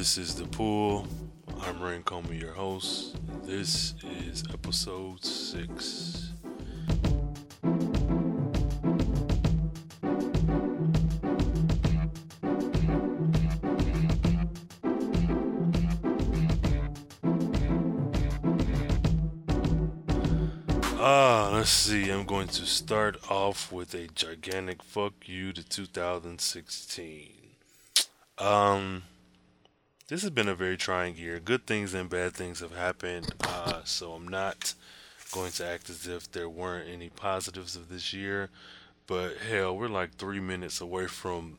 This is The Pool. I'm Rain Comey, your host. This is episode six. Ah, let's see. I'm going to start off with a gigantic fuck you to 2016. Um, this has been a very trying year. Good things and bad things have happened. Uh, so I'm not going to act as if there weren't any positives of this year. But hell, we're like three minutes away from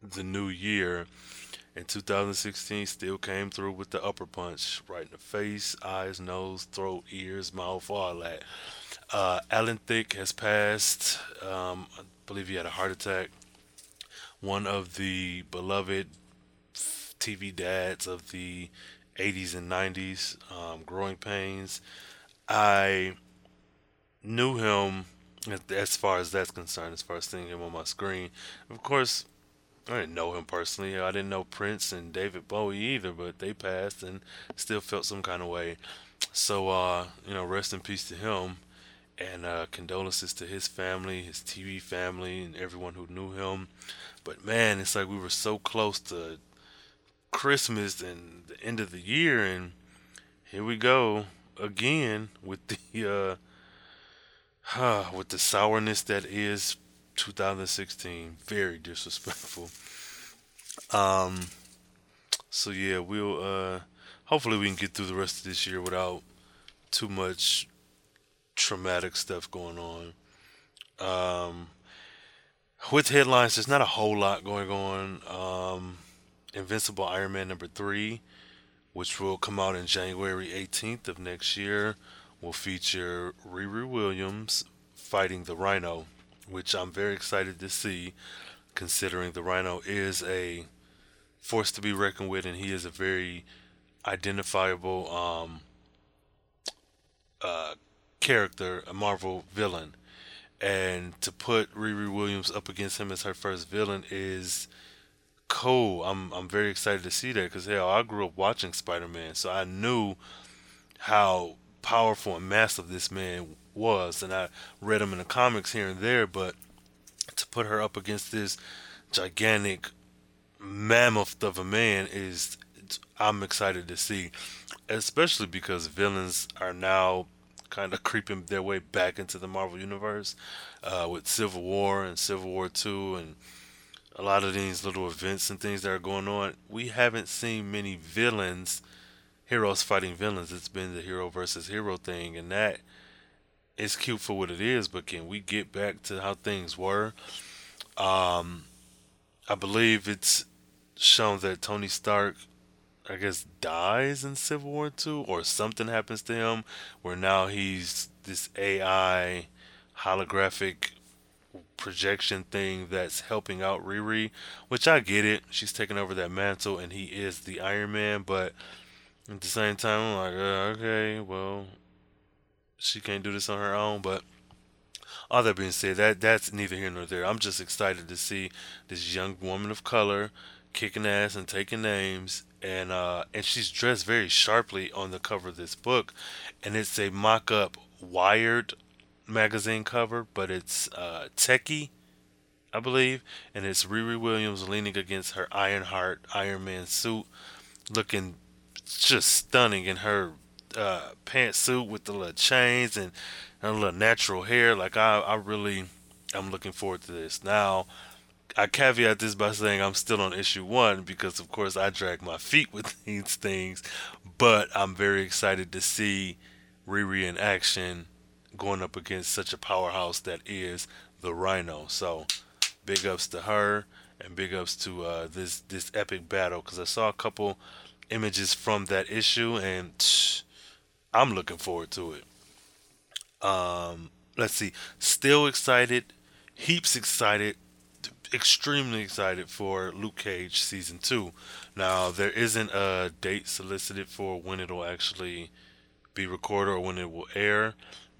the new year. And 2016 still came through with the upper punch, right in the face, eyes, nose, throat, ears, mouth, all that. Uh, Alan Thicke has passed. Um, I believe he had a heart attack. One of the beloved TV dads of the 80s and 90s, um, Growing Pains. I knew him as far as that's concerned, as far as seeing him on my screen. Of course, I didn't know him personally. I didn't know Prince and David Bowie either, but they passed and still felt some kind of way. So, uh, you know, rest in peace to him and uh, condolences to his family, his TV family, and everyone who knew him. But man, it's like we were so close to Christmas and the end of the year, and here we go again with the uh, with the sourness that is 2016. Very disrespectful. Um. So yeah, we'll uh, hopefully we can get through the rest of this year without too much traumatic stuff going on. Um, with headlines, there's not a whole lot going on. Um, Invincible Iron Man number three, which will come out in January 18th of next year, will feature Riri Williams fighting the Rhino which I'm very excited to see, considering the Rhino is a force to be reckoned with, and he is a very identifiable um, uh, character, a Marvel villain. And to put Riri Williams up against him as her first villain is cool. I'm I'm very excited to see that because hell, I grew up watching Spider Man, so I knew how powerful and massive this man was, and I read him in the comics here and there. But to put her up against this gigantic mammoth of a man is I'm excited to see, especially because villains are now kind of creeping their way back into the Marvel universe uh, with Civil War and Civil War Two and a lot of these little events and things that are going on. We haven't seen many villains, heroes fighting villains. It's been the hero versus hero thing, and that is cute for what it is, but can we get back to how things were? Um, I believe it's shown that Tony Stark, I guess, dies in Civil War Two, or something happens to him, where now he's this AI holographic projection thing that's helping out Riri, which I get it. She's taking over that mantle, and he is the Iron Man, but at the same time, I'm like, uh, okay, well, she can't do this on her own. But all that being said, that that's neither here nor there. I'm just excited to see this young woman of color kicking ass and taking names, and uh, and she's dressed very sharply on the cover of this book, and it's a mock-up Wired magazine cover, but it's uh, techie. I believe, and it's Riri Williams leaning against her Ironheart Iron Man suit, looking just stunning in her uh, pantsuit with the little chains and her little natural hair. Like I, I really, I'm looking forward to this. Now, I caveat this by saying I'm still on issue one because, of course, I drag my feet with these things. But I'm very excited to see Riri in action going up against such a powerhouse that is the Rhino. So, big ups to her and big ups to uh, this this epic battle because I saw a couple images from that issue and. I'm looking forward to it. Um, let's see. Still excited, heaps excited, extremely excited for Luke Cage season two. Now there isn't a date solicited for when it'll actually be recorded or when it will air,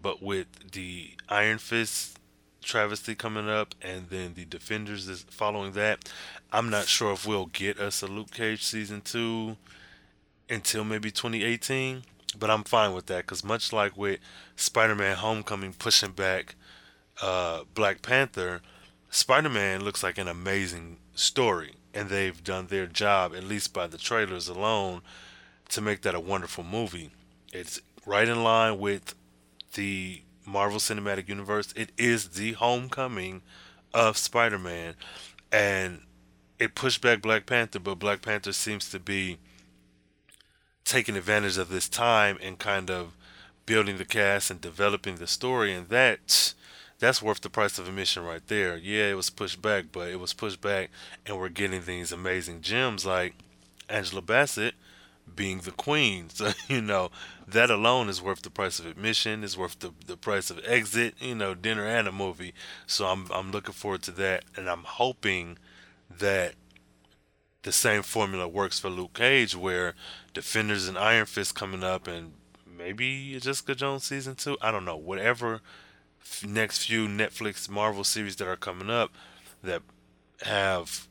but with the Iron Fist travesty coming up, and then the Defenders is following that. I'm not sure if we'll get us a Luke Cage season two until maybe 2018, but I'm fine with that because much like with Spider-Man: Homecoming pushing back uh, Black Panther, Spider-Man looks like an amazing story, and they've done their job at least by the trailers alone to make that a wonderful movie. It's right in line with the Marvel Cinematic Universe. It is the homecoming of Spider Man. And it pushed back Black Panther, but Black Panther seems to be taking advantage of this time and kind of building the cast and developing the story. And that that's worth the price of admission right there. Yeah, it was pushed back, but it was pushed back, and we're getting these amazing gems like Angela Bassett being the queen. So, you know, that alone is worth the price of admission, is worth the, the price of exit, you know, dinner and a movie. So I'm I'm looking forward to that and I'm hoping that the same formula works for Luke Cage where Defenders and Iron Fist coming up and maybe Jessica Jones season 2, I don't know, whatever next few Netflix Marvel series that are coming up that have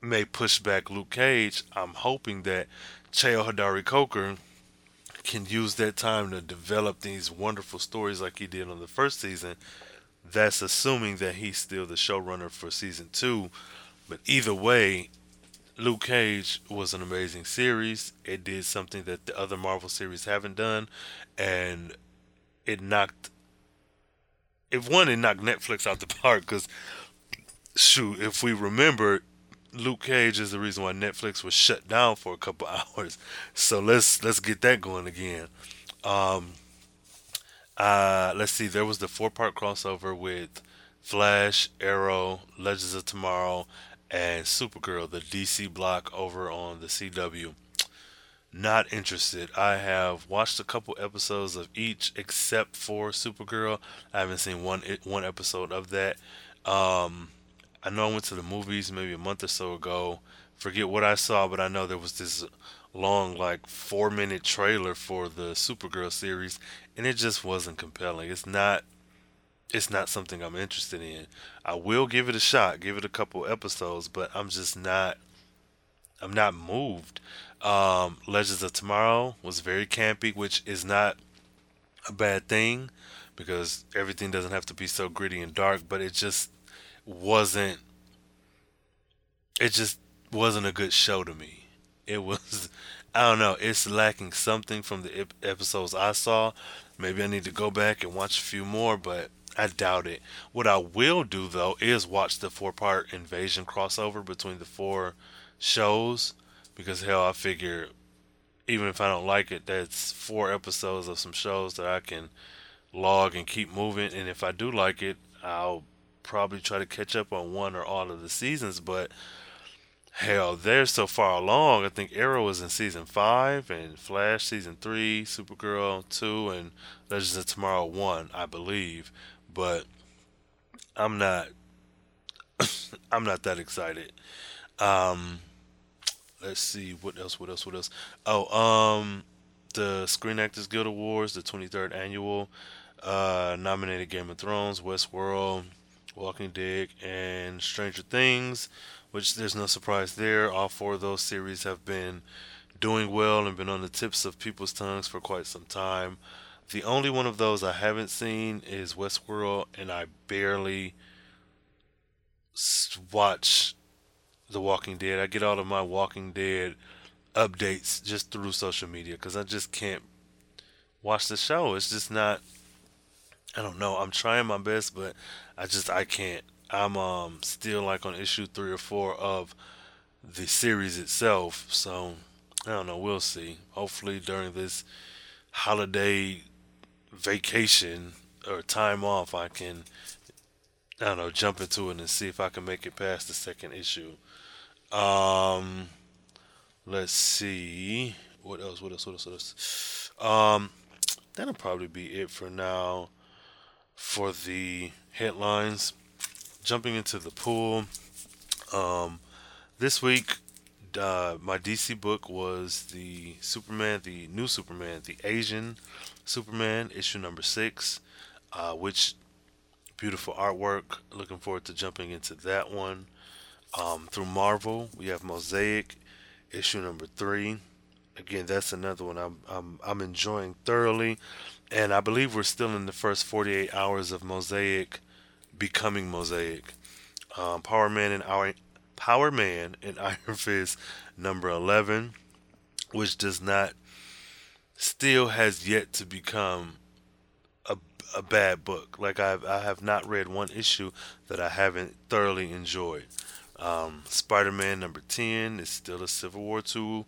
may push back Luke Cage, I'm hoping that Cheo Hodari Coker can use that time to develop these wonderful stories like he did on the first season. That's assuming that he's still the showrunner for season two. But either way, Luke Cage was an amazing series. It did something that the other Marvel series haven't done, and it knocked. It won and knocked Netflix out the park because, shoot, if we remember, Luke Cage is the reason why Netflix was shut down for a couple hours. So let's let's get that going again. Um, uh, let's see. There was the four part crossover with Flash, Arrow, Legends of Tomorrow, and Supergirl, the DC block over on the CW. Not interested. I have watched a couple episodes of each, except for Supergirl. I haven't seen one one episode of that. Um, I know I went to the movies maybe a month or so ago. Forget what I saw, but I know there was this long, like four minute trailer for the Supergirl series, and it just wasn't compelling. It's not. It's not something I'm interested in. I will give it a shot, give it a couple episodes, but I'm just not. I'm not moved. Um, Legends of Tomorrow was very campy, which is not a bad thing because everything doesn't have to be so gritty and dark, but it just wasn't it just wasn't a good show to me. It was I don't know, it's lacking something from the episodes I saw. Maybe I need to go back and watch a few more, but I doubt it. What I will do though is watch the four-part invasion crossover between the four shows because hell I figure even if I don't like it, that's four episodes of some shows that I can log and keep moving and if I do like it, I'll probably try to catch up on one or all of the seasons, but hell, they're so far along. I think Arrow is in season five, and Flash season three, Supergirl two, and Legends of Tomorrow one, I believe. But I'm not. I'm not that excited. Um, let's see what else. What else? What else? Oh, um, the Screen Actors Guild Awards, the 23rd annual, uh, nominated Game of Thrones, Westworld. Walking Dead, and Stranger Things, which there's no surprise there. All four of those series have been doing well and been on the tips of people's tongues for quite some time. The only one of those I haven't seen is Westworld, and I barely watch The Walking Dead. I get all of my Walking Dead updates just through social media because I just can't watch the show. It's just not I don't know. I'm trying my best, but I just I can't. I'm um still like on issue three or four of the series itself. So I don't know. We'll see. Hopefully during this holiday vacation or time off, I can I don't know jump into it and see if I can make it past the second issue. Um, let's see what else. What else? What else? What else? Um, that'll probably be it for now for the headlines. Jumping into the pool. Um, this week, uh, my DC book was the Superman, the new Superman, the Asian Superman, issue number six, uh, which Beautiful artwork. Looking forward to jumping into that one. Um, through Marvel, we have Mosaic, issue number three. Again, that's another one I'm I'm, I'm enjoying thoroughly, and I believe we're still in the first 48 hours of Mosaic becoming Mosaic. Um, Power Man and Iron Power Man and Iron Fist number 11, which does not still has yet to become a, a bad book. Like I've I have not read one issue that I haven't thoroughly enjoyed. Um, Spider-Man number 10 is still a Civil War 2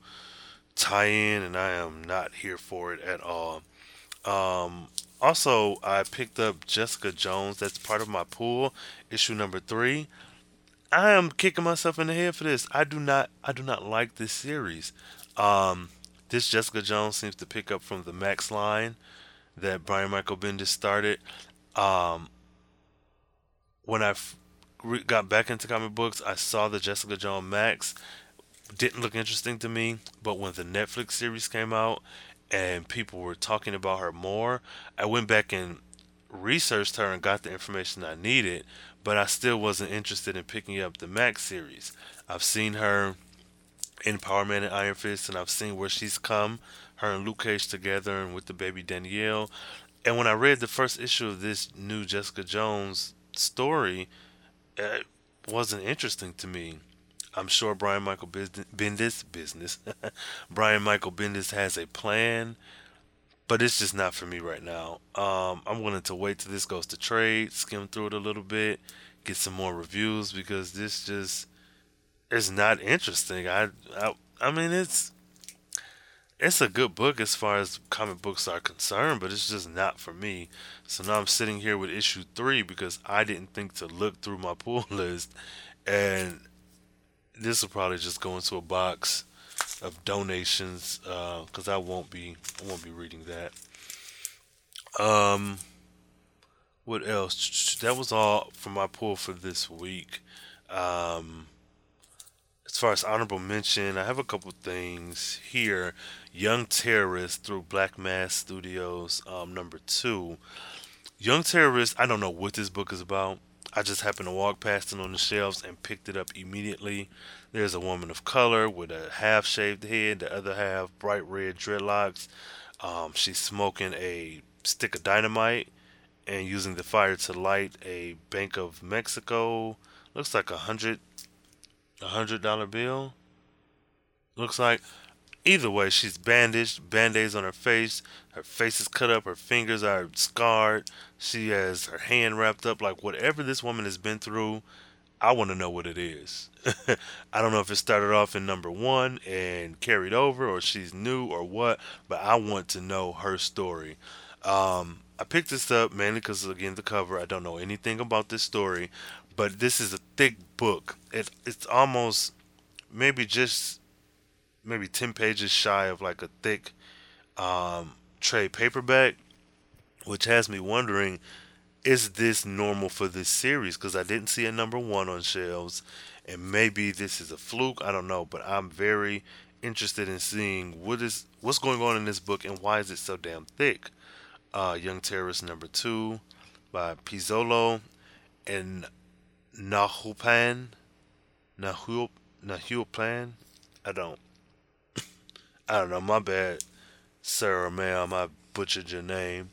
tie-in, and I am not here for it at all. Um, also, I picked up Jessica Jones. That's part of my pool, issue number three. I am kicking myself in the head for this. I do not, I do not like this series. Um, this Jessica Jones seems to pick up from the Max line that Brian Michael Bendis started. Um, when I got back into comic books, I saw the Jessica Jones Max. Didn't look interesting to me, but when the Netflix series came out and people were talking about her more, I went back and researched her and got the information I needed, but I still wasn't interested in picking up the Max series. I've seen her in Power Man and Iron Fist, and I've seen where she's come, her and Luke Cage together, and with the baby Danielle. And when I read the first issue of this new Jessica Jones story, it wasn't interesting to me. I'm sure Brian Michael Bendis business. Brian Michael Bendis has a plan, but it's just not for me right now. Um, I'm willing to wait till this goes to trade, skim through it a little bit, get some more reviews because this just is not interesting. I, I, I mean, it's it's a good book as far as comic books are concerned, but it's just not for me. So now I'm sitting here with issue three because I didn't think to look through my pull list, and this will probably just go into a box of donations because uh, I won't be I won't be reading that. Um, what else? That was all for my pull for this week. Um, as far as honorable mention, I have a couple things here. Young Terrorist through Black Mask Studios, um, number two. Young Terrorist, I don't know what this book is about. I just happened to walk past it on the shelves and picked it up immediately. There's a woman of color with a half shaved head, the other half bright red dreadlocks. Um, she's smoking a stick of dynamite and using the fire to light a Bank of Mexico. Looks like a hundred, a hundred dollar bill. Looks like. Either way, she's bandaged, band-aids on her face. Her face is cut up. Her fingers are scarred. She has her hand wrapped up. Like whatever this woman has been through, I want to know what it is. I don't know if it started off in number one and carried over, or she's new, or what. But I want to know her story. Um, I picked this up mainly because again the cover. I don't know anything about this story, but this is a thick book. It it's almost maybe just maybe 10 pages shy of like a thick um, trade paperback, which has me wondering is this normal for this series? Because I didn't see a number one on shelves, and maybe this is a fluke. I don't know, but I'm very interested in seeing what is what's going on in this book and why is it so damn thick. Uh, Young Terrorist number two by Pizzolo and Nahupan. Nahup Nahupan. I don't. I don't know. My bad, Sarah, ma'am. I butchered your name.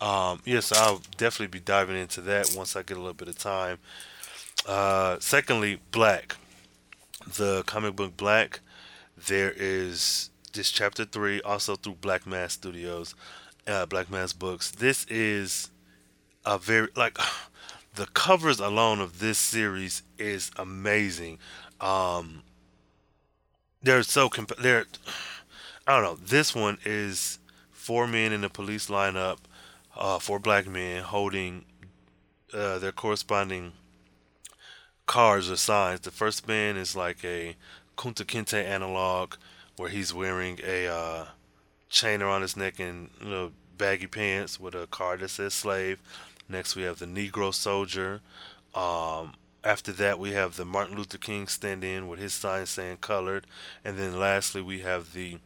Um, yes, I'll definitely be diving into that once I get a little bit of time. Uh, secondly, Black, the comic book Black. There is this chapter three, also through Black Mask Studios, uh, Black Mask Books. This is a very like the covers alone of this series is amazing. Um, they're so comp- they're I don't know. This one is four men in the police lineup, uh, four black men holding uh, their corresponding cards or signs. The first man is like a Kunta Kinte analog, where he's wearing a uh, chain around his neck and you know, baggy pants with a card that says slave. Next, we have the Negro soldier. Um, after that, we have the Martin Luther King stand in with his sign saying colored. And then lastly, we have the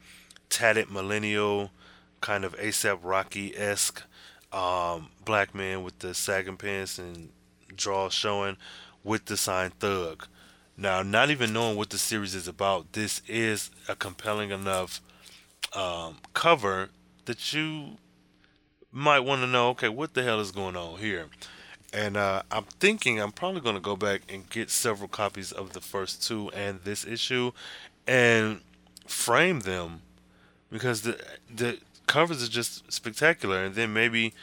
tatted millennial, kind of ASAP Rocky esque um, black man with the sagging pants and draw showing with the sign thug. Now, not even knowing what the series is about, this is a compelling enough um, cover that you might want to know okay, what the hell is going on here? And uh, I'm thinking I'm probably going to go back and get several copies of the first two and this issue and frame them because the the covers are just spectacular. And then maybe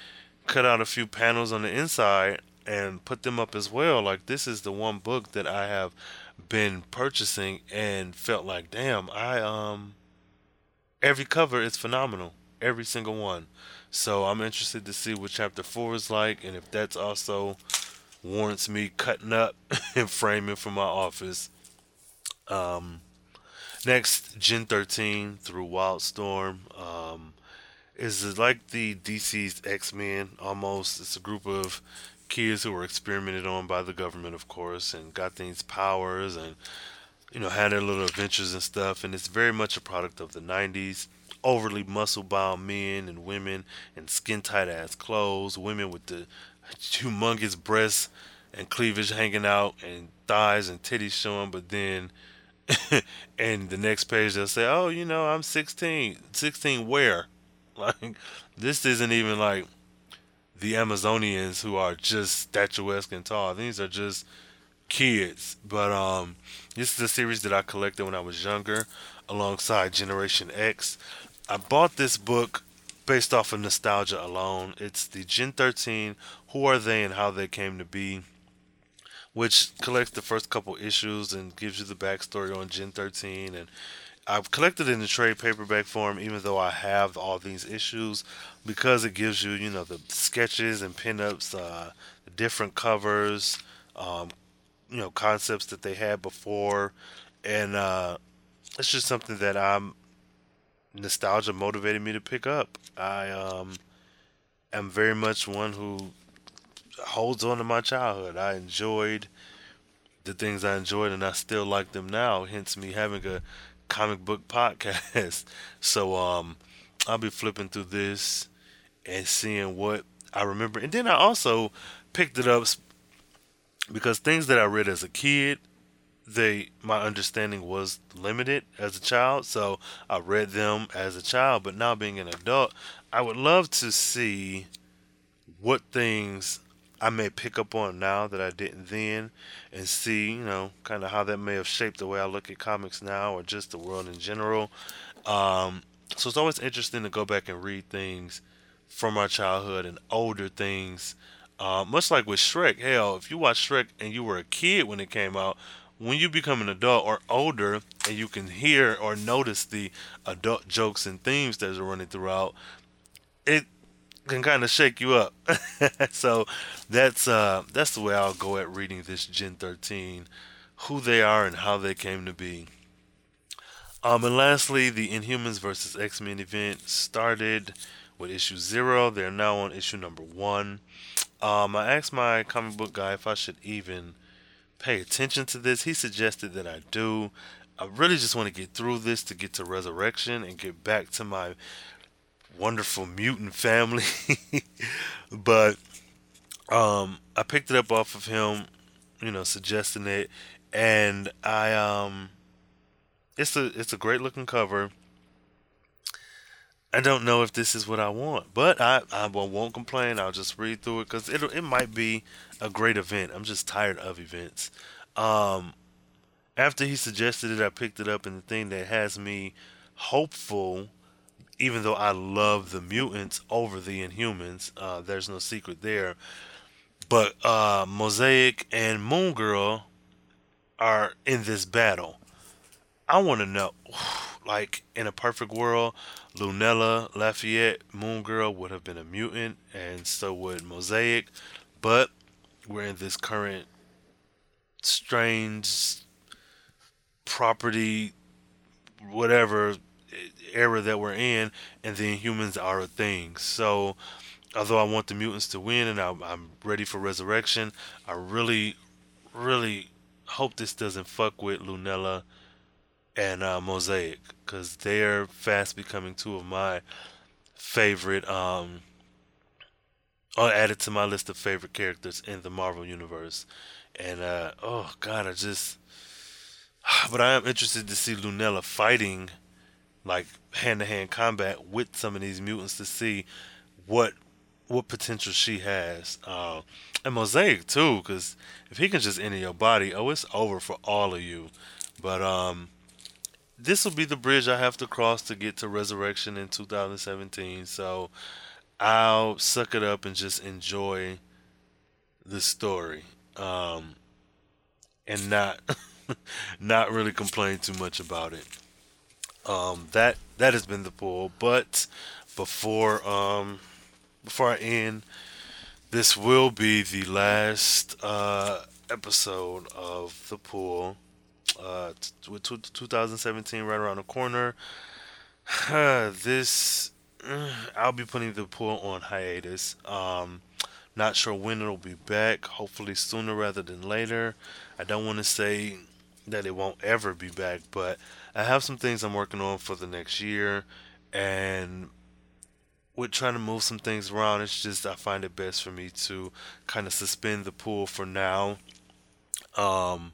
cut out a few panels on the inside and put them up as well. Like this is the one book that I have been purchasing and felt like damn I um every cover is phenomenal. Every single one. So I'm interested to see what chapter 4 is like and if that's also warrants me cutting up and framing for my office. Um Next, Gen 13 through Wildstorm. Um, is like the DC's X Men almost. It's a group of kids who were experimented on by the government, of course, and got these powers and you know had their little adventures and stuff. And it's very much a product of the '90s. Overly muscle-bound men and women in skin-tight ass clothes, women with the humongous breasts and cleavage hanging out, and thighs and titties showing, but then and the next page they'll say, "Oh, you know, I'm 16. 16 where?" Like this isn't even like the Amazonians who are just statuesque and tall. These are just kids. But um, this is a series that I collected when I was younger, alongside Generation X. I bought this book based off of nostalgia alone. It's the Gen 13. Who are they and how they came to be? Which collects the first couple issues and gives you the backstory on Gen 13. And I've collected it in the trade paperback form, even though I have all these issues, because it gives you, you know, the sketches and pinups, uh, the different covers, um, you know, concepts that they had before, and uh, it's just something that I'm nostalgia motivated me to pick up. I um, am very much one who holds on to my childhood. I enjoyed the things I enjoyed, and I still like them now. Hence me having a comic book podcast. so um, I'll be flipping through this and seeing what I remember, and then I also picked it up because things that I read as a kid, they my understanding was limited as a child, so I read them as a child. But now being an adult, I would love to see what things I may pick up on now that I didn't then and see, you know, kind of how that may have shaped the way I look at comics now or just the world in general. Um, so it's always interesting to go back and read things from our childhood and older things. Uh, much like with Shrek, hell, if you watch Shrek and you were a kid when it came out, when you become an adult or older and you can hear or notice the adult jokes and themes that are running throughout, it can kind of shake you up. so that's uh, that's the way I'll go at reading this Gen 13, who they are and how they came to be. Um, and lastly, the Inhumans versus X Men event started with issue zero. They're now on issue number one. Um, I asked my comic book guy if I should even pay attention to this. He suggested that I do. I really just want to get through this to get to ResurrXion and get back to my wonderful mutant family. but um, I picked it up off of him, you know, suggesting it, and I um, it's a it's a great looking cover. I don't know if this is what I want, but I I won't complain. I'll just read through it because it it might be a great event. I'm just tired of events. Um, after he suggested it, I picked it up, and the thing that has me hopeful even though I love the mutants over the Inhumans, uh, there's no secret there. But uh, Mosaic and Moon Girl are in this battle. I want to know, like in a perfect world, Lunella, Lafayette, Moon Girl would have been a mutant, and so would Mosaic. But we're in this current strange property, whatever era that we're in, and then humans are a thing. So, although I want the mutants to win and I'm, I'm ready for resurrection, I really, really hope this doesn't fuck with Lunella and uh, Mosaic because they're fast becoming two of my favorite um, or added to my list of favorite characters in the Marvel universe. And uh, oh god, I just. But I am interested to see Lunella fighting, like hand to hand combat with some of these mutants to see what what potential she has. Uh, and Mosaic too, because if he can just enter your body, oh, it's over for all of you. But um, this will be the bridge I have to cross to get to ResurrXion in 2017. So I'll suck it up and just enjoy the story, um, and not not really complain too much about it. Um, that that has been the pool. but before um, before I end, this will be the last uh, episode of the pool. Uh, t- with t- 2017 right around the corner. this I'll be putting the pool on hiatus. Um, not sure when it'll be back. Hopefully sooner rather than later. I don't want to say that it won't ever be back, but I have some things I'm working on for the next year, and with trying to move some things around, it's just I find it best for me to kind of suspend the pool for now. Um,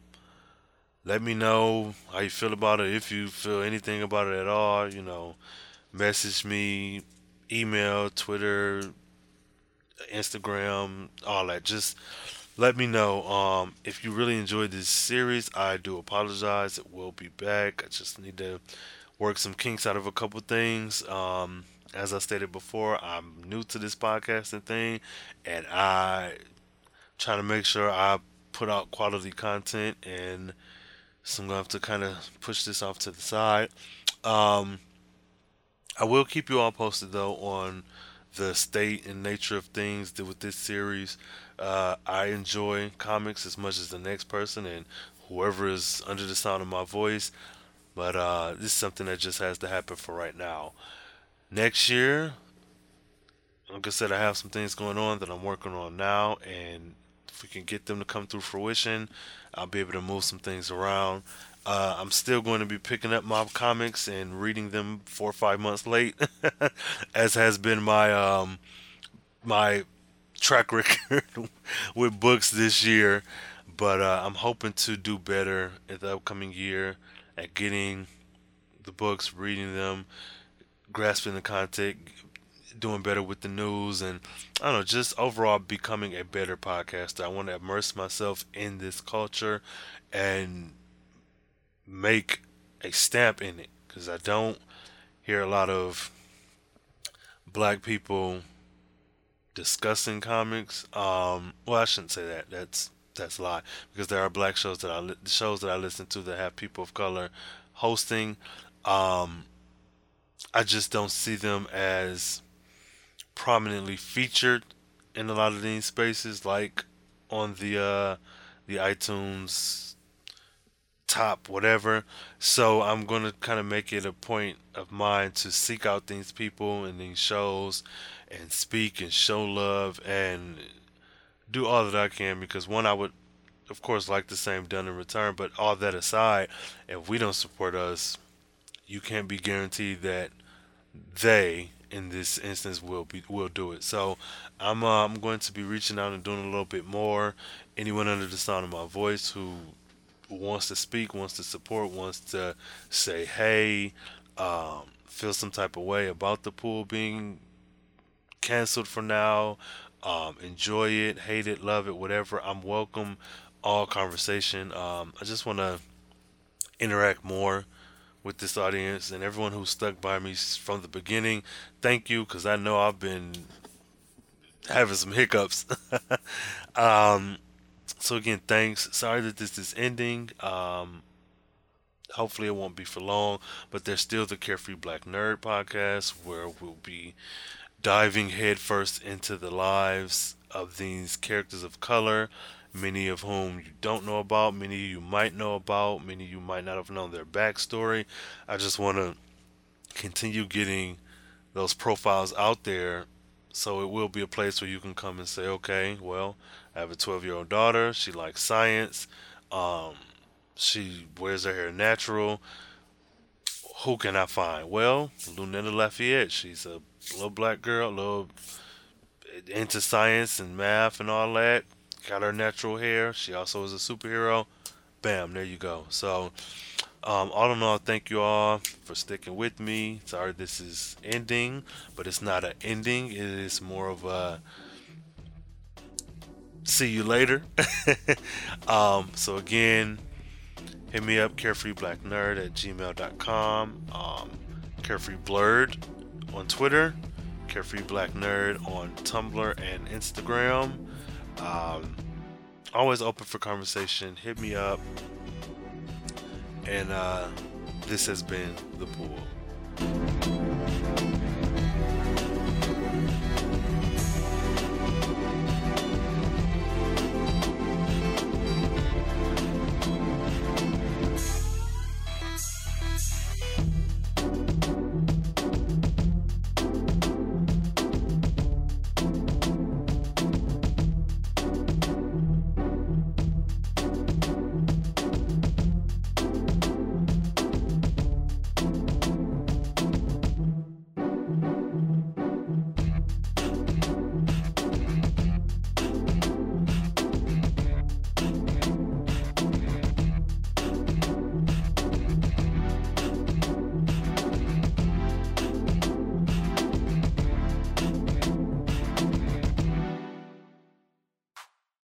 let me know how you feel about it. If you feel anything about it at all, you know, message me, email, Twitter, Instagram, all that. Just let me know. Um, if you really enjoyed this series, I do apologize. It will be back. I just need to work some kinks out of a couple things. Um, as I stated before, I'm new to this podcasting thing, and I try to make sure I put out quality content, and so I'm gonna have to kind of push this off to the side. Um, I will keep you all posted though on the state and nature of things with this series. Uh, I enjoy comics as much as the next person and whoever is under the sound of my voice, but uh, this is something that just has to happen for right now. Next year, like I said, I have some things going on that I'm working on now, and if we can get them to come through fruition, I'll be able to move some things around. Uh, I'm still going to be picking up my comics and reading them four or five months late, as has been my um, my track record with books this year. But uh, I'm hoping to do better in the upcoming year at getting the books, reading them, grasping the content, doing better with the news, and I don't know, just overall becoming a better podcaster. I want to immerse myself in this culture and make a stamp in it because I don't hear a lot of black people discussing comics. Um, well, I shouldn't say that. That's that's a lie because there are black shows that I li- shows that I listen to that have people of color hosting. Um, I just don't see them as prominently featured in a lot of these spaces, like on the uh, the iTunes top whatever. So I'm going to kind of make it a point of mine to seek out these people and these shows and speak and show love and do all that I can because one I would of course like the same done in return but all that aside if we don't support us you can't be guaranteed that they in this instance will be will do it. So I'm uh, I'm going to be reaching out and doing a little bit more. Anyone under the sound of my voice who wants to speak, wants to support, wants to say hey, um, feel some type of way about the pool being canceled for now, um, enjoy it, hate it, love it, whatever. I'm welcome all conversation. Um, I just want to interact more with this audience and everyone who stuck by me from the beginning. Thank you because I know I've been having some hiccups. um, so again, thanks. Sorry that this is ending. Um, hopefully it won't be for long, but there's still the Carefree Black Nerd podcast where we'll be diving headfirst into the lives of these characters of color, many of whom you don't know about, many you might know about, many you might not have known their backstory. I just want to continue getting those profiles out there so it will be a place where you can come and say, okay, well, I have a 12 year old daughter. She likes science. Um, she wears her hair natural. Who can I find? Well, Lunella Lafayette. She's a little black girl, little into science and math and all that. Got her natural hair. She also is a superhero. Bam, there you go. So, um, all in all, thank you all for sticking with me. Sorry this is ending, but it's not an ending. It is more of a see you later. um, so again, hit me up carefreeblacknerd at gmail.com. Um, carefree on Twitter, Carefree Black Nerd on Tumblr and Instagram. Um, always open for conversation. Hit me up. And uh, this has been The Pool.